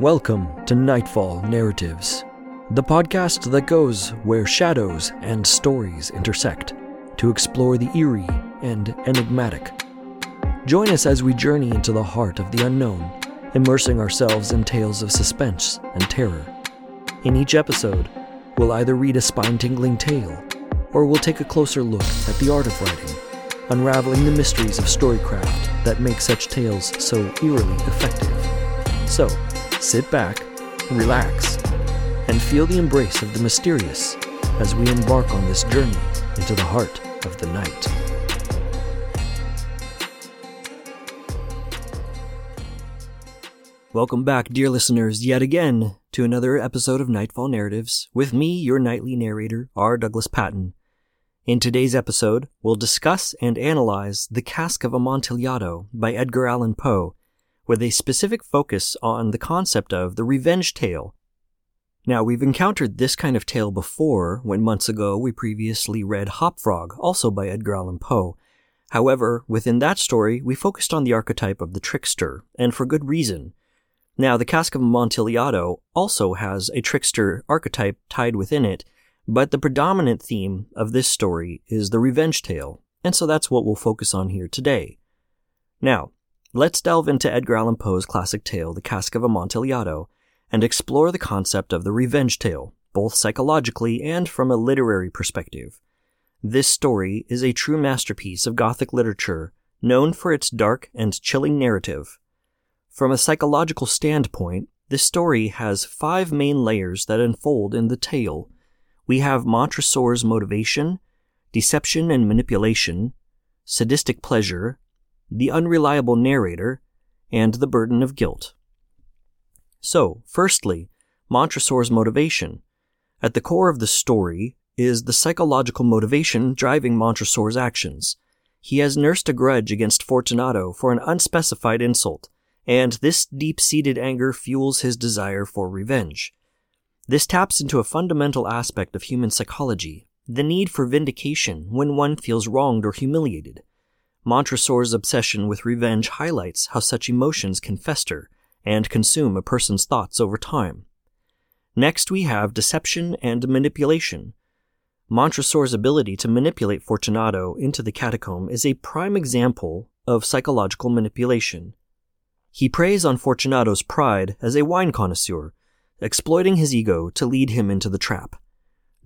Welcome to Nightfall Narratives, the podcast that goes where shadows and stories intersect to explore the eerie and enigmatic. Join us as we journey into the heart of the unknown, immersing ourselves in tales of suspense and terror. In each episode, we'll either read a spine tingling tale or we'll take a closer look at the art of writing, unraveling the mysteries of storycraft that make such tales so eerily effective. So, sit back, relax, and feel the embrace of the mysterious as we embark on this journey into the heart of the night. Welcome back, dear listeners, yet again to another episode of Nightfall Narratives with me, your nightly narrator, R. Douglas Patton. In today's episode, we'll discuss and analyze The Cask of Amontillado by Edgar Allan Poe, with a specific focus on the concept of the revenge tale. Now, we've encountered this kind of tale before when months ago we previously read Hop Frog, also by Edgar Allan Poe. However, within that story, we focused on the archetype of the trickster, and for good reason. Now, the Cask of Amontillado also has a trickster archetype tied within it, but the predominant theme of this story is the revenge tale, and so that's what we'll focus on here today. Now, let's delve into Edgar Allan Poe's classic tale, The Cask of Amontillado, and explore the concept of the revenge tale, both psychologically and from a literary perspective. This story is a true masterpiece of Gothic literature, known for its dark and chilling narrative. From a psychological standpoint, this story has five main layers that unfold in the tale. We have Montresor's motivation, deception and manipulation, sadistic pleasure, the unreliable narrator, and the burden of guilt. So, firstly, Montresor's motivation. At the core of the story is the psychological motivation driving Montresor's actions. He has nursed a grudge against Fortunato for an unspecified insult and this deep seated anger fuels his desire for revenge. This taps into a fundamental aspect of human psychology the need for vindication when one feels wronged or humiliated. Montresor's obsession with revenge highlights how such emotions can fester and consume a person's thoughts over time. Next, we have deception and manipulation. Montresor's ability to manipulate Fortunato into the catacomb is a prime example of psychological manipulation. He preys on Fortunato's pride as a wine connoisseur, exploiting his ego to lead him into the trap.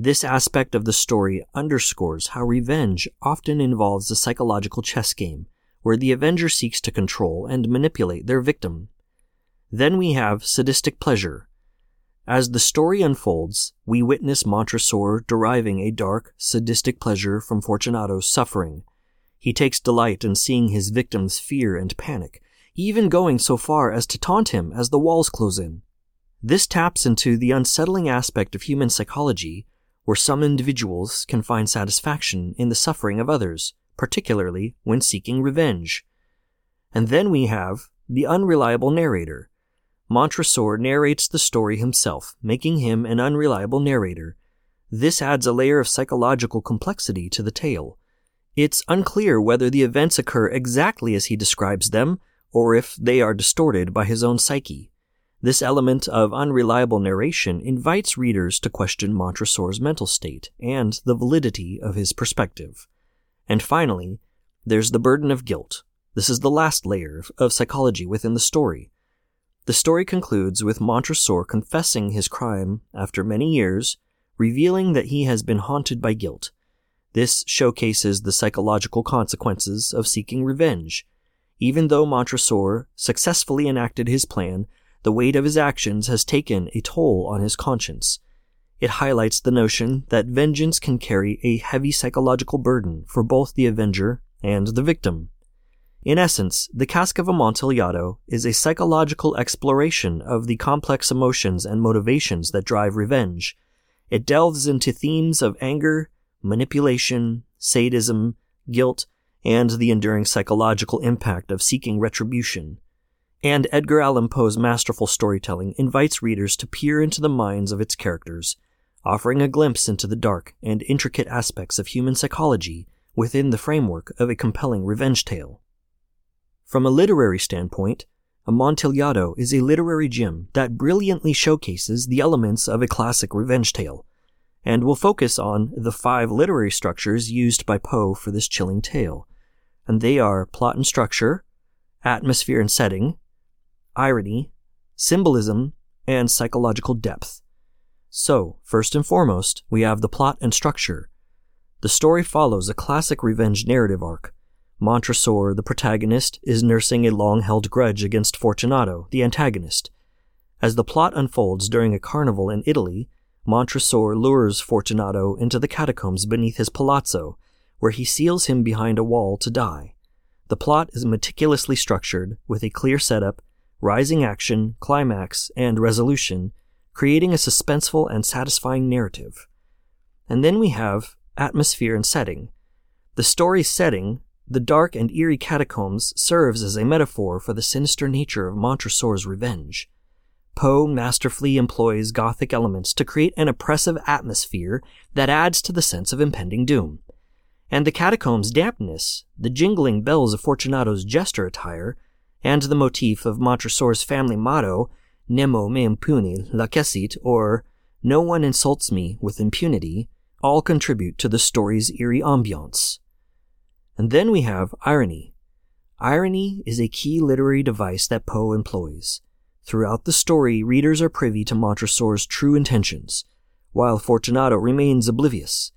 This aspect of the story underscores how revenge often involves a psychological chess game, where the avenger seeks to control and manipulate their victim. Then we have sadistic pleasure. As the story unfolds, we witness Montresor deriving a dark, sadistic pleasure from Fortunato's suffering. He takes delight in seeing his victim's fear and panic, even going so far as to taunt him as the walls close in. This taps into the unsettling aspect of human psychology, where some individuals can find satisfaction in the suffering of others, particularly when seeking revenge. And then we have the unreliable narrator. Montresor narrates the story himself, making him an unreliable narrator. This adds a layer of psychological complexity to the tale. It's unclear whether the events occur exactly as he describes them, or if they are distorted by his own psyche. This element of unreliable narration invites readers to question Montresor's mental state and the validity of his perspective. And finally, there's the burden of guilt. This is the last layer of psychology within the story. The story concludes with Montresor confessing his crime after many years, revealing that he has been haunted by guilt. This showcases the psychological consequences of seeking revenge even though Montresor successfully enacted his plan, the weight of his actions has taken a toll on his conscience. It highlights the notion that vengeance can carry a heavy psychological burden for both the avenger and the victim. In essence, the Cask of Amontillado is a psychological exploration of the complex emotions and motivations that drive revenge. It delves into themes of anger, manipulation, sadism, guilt, and the enduring psychological impact of seeking retribution. And Edgar Allan Poe's masterful storytelling invites readers to peer into the minds of its characters, offering a glimpse into the dark and intricate aspects of human psychology within the framework of a compelling revenge tale. From a literary standpoint, Amontillado is a literary gem that brilliantly showcases the elements of a classic revenge tale, and will focus on the five literary structures used by Poe for this chilling tale. And they are plot and structure, atmosphere and setting, irony, symbolism, and psychological depth. So, first and foremost, we have the plot and structure. The story follows a classic revenge narrative arc. Montresor, the protagonist, is nursing a long held grudge against Fortunato, the antagonist. As the plot unfolds during a carnival in Italy, Montresor lures Fortunato into the catacombs beneath his palazzo, where he seals him behind a wall to die. The plot is meticulously structured, with a clear setup, rising action, climax, and resolution, creating a suspenseful and satisfying narrative. And then we have atmosphere and setting. The story's setting, the dark and eerie catacombs, serves as a metaphor for the sinister nature of Montresor's revenge. Poe masterfully employs Gothic elements to create an oppressive atmosphere that adds to the sense of impending doom and the catacombs' dampness, the jingling bells of Fortunato's jester attire, and the motif of Montresor's family motto, Nemo me impune lacessit, or No one insults me with impunity, all contribute to the story's eerie ambiance. And then we have irony. Irony is a key literary device that Poe employs. Throughout the story, readers are privy to Montresor's true intentions, while Fortunato remains oblivious.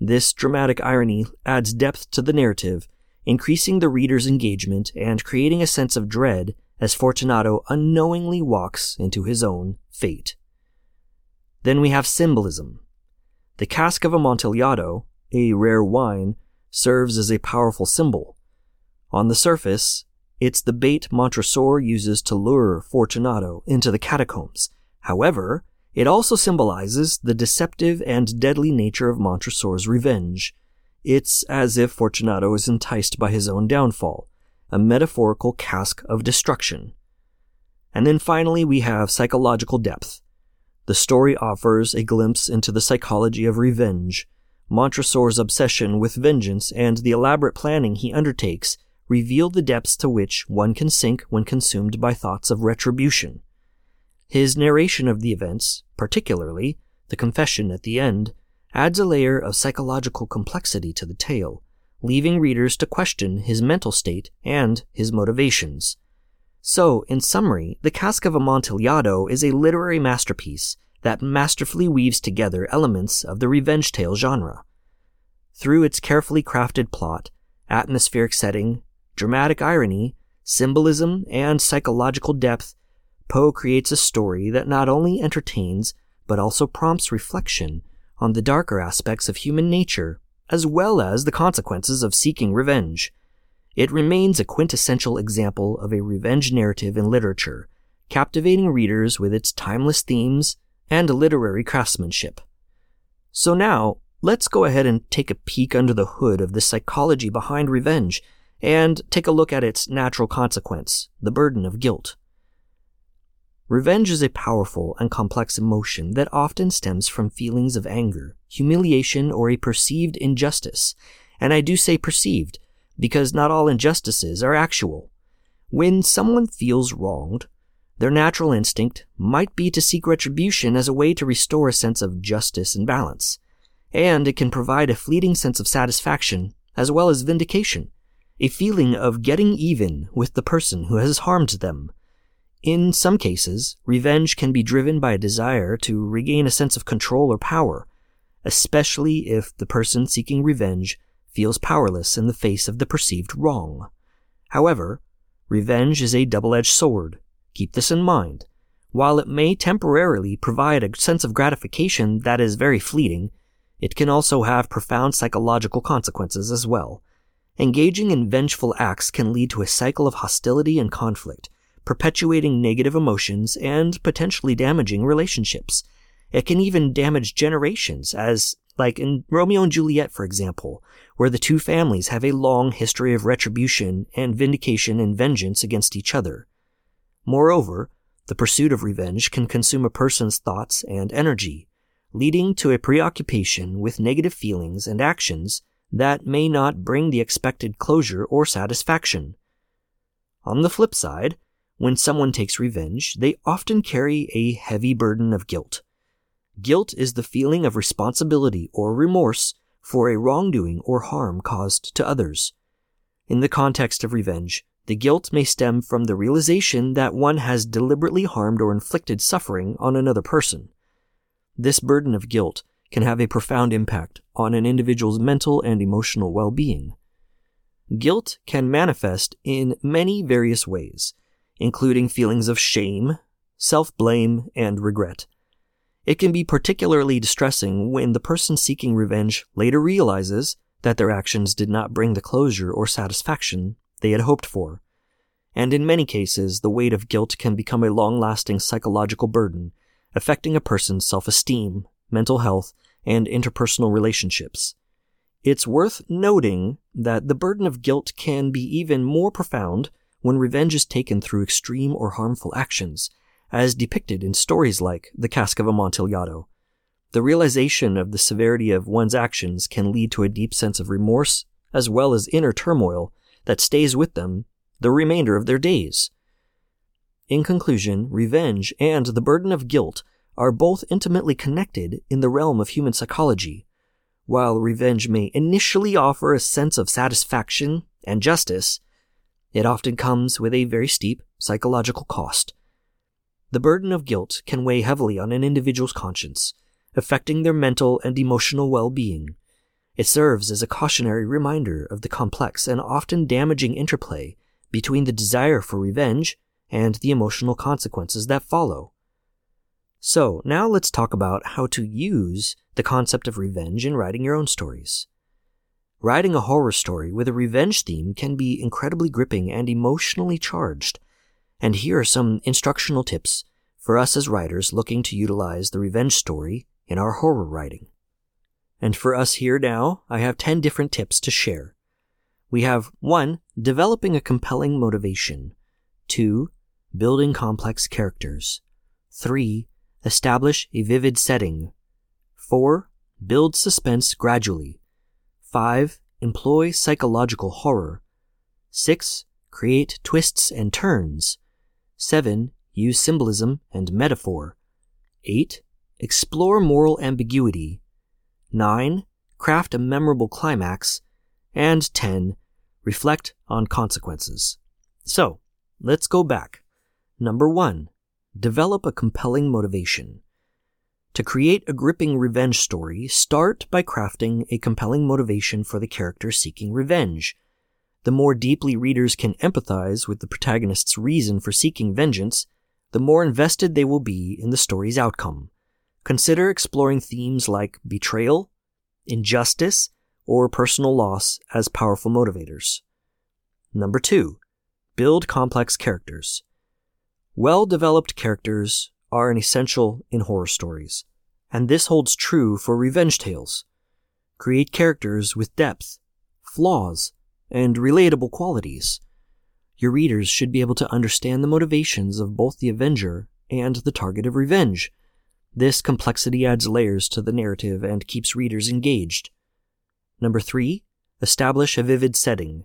This dramatic irony adds depth to the narrative, increasing the reader's engagement and creating a sense of dread as Fortunato unknowingly walks into his own fate. Then we have symbolism. The cask of Amontillado, a rare wine, serves as a powerful symbol. On the surface, it's the bait Montresor uses to lure Fortunato into the catacombs. However, it also symbolizes the deceptive and deadly nature of Montresor's revenge. It's as if Fortunato is enticed by his own downfall, a metaphorical cask of destruction. And then finally, we have psychological depth. The story offers a glimpse into the psychology of revenge. Montresor's obsession with vengeance and the elaborate planning he undertakes reveal the depths to which one can sink when consumed by thoughts of retribution. His narration of the events, particularly the confession at the end, adds a layer of psychological complexity to the tale, leaving readers to question his mental state and his motivations. So, in summary, The Cask of Amontillado is a literary masterpiece that masterfully weaves together elements of the revenge tale genre. Through its carefully crafted plot, atmospheric setting, dramatic irony, symbolism, and psychological depth, Poe creates a story that not only entertains, but also prompts reflection on the darker aspects of human nature, as well as the consequences of seeking revenge. It remains a quintessential example of a revenge narrative in literature, captivating readers with its timeless themes and literary craftsmanship. So now, let's go ahead and take a peek under the hood of the psychology behind revenge and take a look at its natural consequence, the burden of guilt. Revenge is a powerful and complex emotion that often stems from feelings of anger, humiliation, or a perceived injustice. And I do say perceived, because not all injustices are actual. When someone feels wronged, their natural instinct might be to seek retribution as a way to restore a sense of justice and balance. And it can provide a fleeting sense of satisfaction, as well as vindication, a feeling of getting even with the person who has harmed them in some cases, revenge can be driven by a desire to regain a sense of control or power, especially if the person seeking revenge feels powerless in the face of the perceived wrong. However, revenge is a double edged sword. Keep this in mind. While it may temporarily provide a sense of gratification that is very fleeting, it can also have profound psychological consequences as well. Engaging in vengeful acts can lead to a cycle of hostility and conflict perpetuating negative emotions and potentially damaging relationships. It can even damage generations, as, like in Romeo and Juliet, for example, where the two families have a long history of retribution and vindication and vengeance against each other. Moreover, the pursuit of revenge can consume a person's thoughts and energy, leading to a preoccupation with negative feelings and actions that may not bring the expected closure or satisfaction. On the flip side, When someone takes revenge, they often carry a heavy burden of guilt. Guilt is the feeling of responsibility or remorse for a wrongdoing or harm caused to others. In the context of revenge, the guilt may stem from the realization that one has deliberately harmed or inflicted suffering on another person. This burden of guilt can have a profound impact on an individual's mental and emotional well being. Guilt can manifest in many various ways, including feelings of shame, self blame, and regret. It can be particularly distressing when the person seeking revenge later realizes that their actions did not bring the closure or satisfaction they had hoped for. And in many cases, the weight of guilt can become a long lasting psychological burden, affecting a person's self esteem, mental health, and interpersonal relationships. It's worth noting that the burden of guilt can be even more profound when revenge is taken through extreme or harmful actions, as depicted in stories like The Cask of Amontillado. The realization of the severity of one's actions can lead to a deep sense of remorse, as well as inner turmoil that stays with them the remainder of their days. In conclusion, revenge and the burden of guilt are both intimately connected in the realm of human psychology. While revenge may initially offer a sense of satisfaction and justice, it often comes with a very steep psychological cost. The burden of guilt can weigh heavily on an individual's conscience, affecting their mental and emotional well being. It serves as a cautionary reminder of the complex and often damaging interplay between the desire for revenge and the emotional consequences that follow. So, now let's talk about how to use the concept of revenge in writing your own stories. Writing a horror story with a revenge theme can be incredibly gripping and emotionally charged. And here are some instructional tips for us as writers looking to utilize the revenge story in our horror writing. And for us here now, I have 10 different tips to share. We have 1. Developing a compelling motivation. 2. Building complex characters. 3. Establish a vivid setting. 4. Build suspense gradually. 5. Employ psychological horror. 6. Create twists and turns. 7. Use symbolism and metaphor. 8. Explore moral ambiguity. 9. Craft a memorable climax. And 10. Reflect on consequences. So, let's go back. Number 1. Develop a compelling motivation. To create a gripping revenge story, start by crafting a compelling motivation for the character seeking revenge. The more deeply readers can empathize with the protagonist's reason for seeking vengeance, the more invested they will be in the story's outcome. Consider exploring themes like betrayal, injustice, or personal loss as powerful motivators. Number two, build complex characters. Well developed characters are an essential in horror stories, and this holds true for revenge tales. Create characters with depth, flaws, and relatable qualities. Your readers should be able to understand the motivations of both the Avenger and the target of revenge. This complexity adds layers to the narrative and keeps readers engaged. Number three, establish a vivid setting.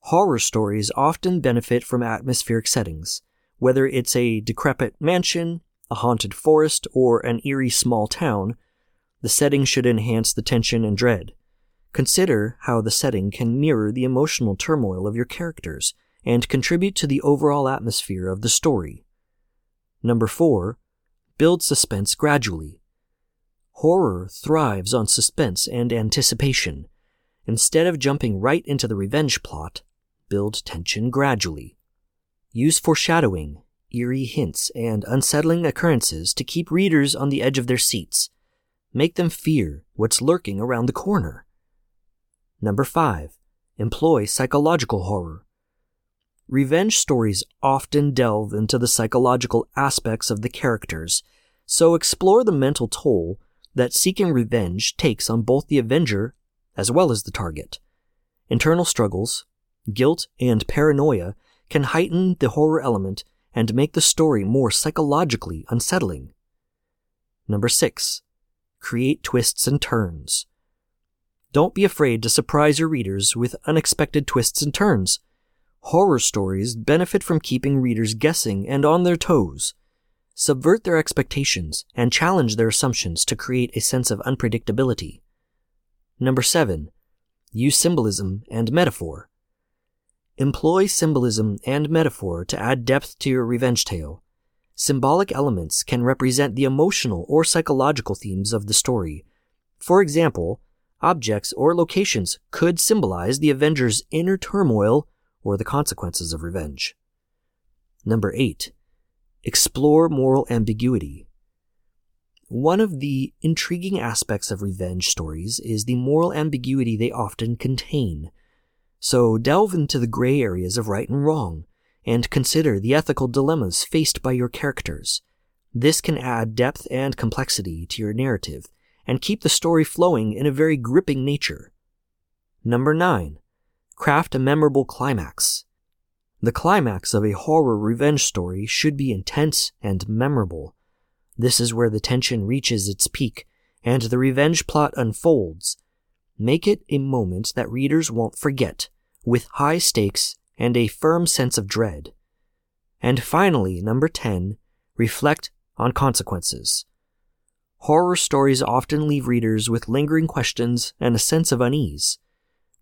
Horror stories often benefit from atmospheric settings whether it's a decrepit mansion, a haunted forest, or an eerie small town, the setting should enhance the tension and dread. Consider how the setting can mirror the emotional turmoil of your characters and contribute to the overall atmosphere of the story. Number 4. Build suspense gradually. Horror thrives on suspense and anticipation. Instead of jumping right into the revenge plot, build tension gradually. Use foreshadowing, eerie hints, and unsettling occurrences to keep readers on the edge of their seats. Make them fear what's lurking around the corner. Number 5. Employ psychological horror. Revenge stories often delve into the psychological aspects of the characters, so explore the mental toll that seeking revenge takes on both the Avenger as well as the target. Internal struggles, guilt, and paranoia can heighten the horror element and make the story more psychologically unsettling. Number 6. Create twists and turns. Don't be afraid to surprise your readers with unexpected twists and turns. Horror stories benefit from keeping readers guessing and on their toes. Subvert their expectations and challenge their assumptions to create a sense of unpredictability. Number 7. Use symbolism and metaphor. Employ symbolism and metaphor to add depth to your revenge tale. Symbolic elements can represent the emotional or psychological themes of the story. For example, objects or locations could symbolize the Avenger's inner turmoil or the consequences of revenge. Number 8. Explore moral ambiguity. One of the intriguing aspects of revenge stories is the moral ambiguity they often contain. So delve into the gray areas of right and wrong, and consider the ethical dilemmas faced by your characters. This can add depth and complexity to your narrative, and keep the story flowing in a very gripping nature. Number 9 craft a memorable climax. The climax of a horror revenge story should be intense and memorable. This is where the tension reaches its peak and the revenge plot unfolds. Make it a moment that readers won't forget, with high stakes and a firm sense of dread. And finally, number 10, reflect on consequences. Horror stories often leave readers with lingering questions and a sense of unease.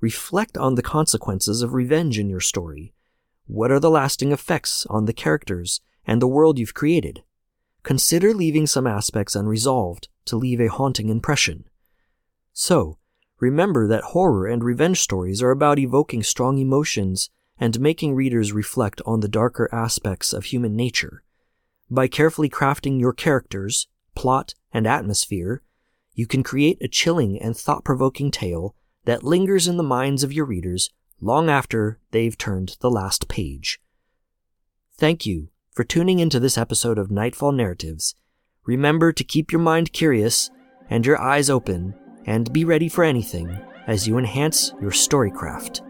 Reflect on the consequences of revenge in your story. What are the lasting effects on the characters and the world you've created? Consider leaving some aspects unresolved to leave a haunting impression. So, remember that horror and revenge stories are about evoking strong emotions and making readers reflect on the darker aspects of human nature. By carefully crafting your characters, plot, and atmosphere, you can create a chilling and thought provoking tale that lingers in the minds of your readers long after they've turned the last page. Thank you for tuning into this episode of Nightfall Narratives. Remember to keep your mind curious and your eyes open and be ready for anything as you enhance your storycraft.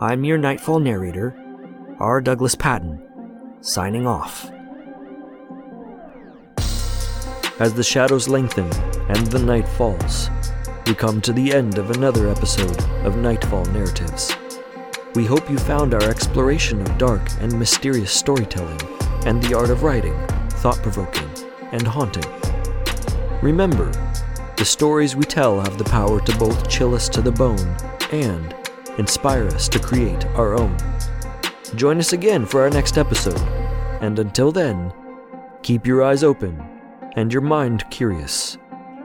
I'm your Nightfall narrator, R. Douglas Patton, signing off. As the shadows lengthen and the night falls, we come to the end of another episode of Nightfall Narratives. We hope you found our exploration of dark and mysterious storytelling and the art of writing thought provoking and haunting. Remember, the stories we tell have the power to both chill us to the bone and inspire us to create our own. Join us again for our next episode, and until then, keep your eyes open and your mind curious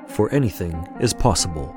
for anything is possible.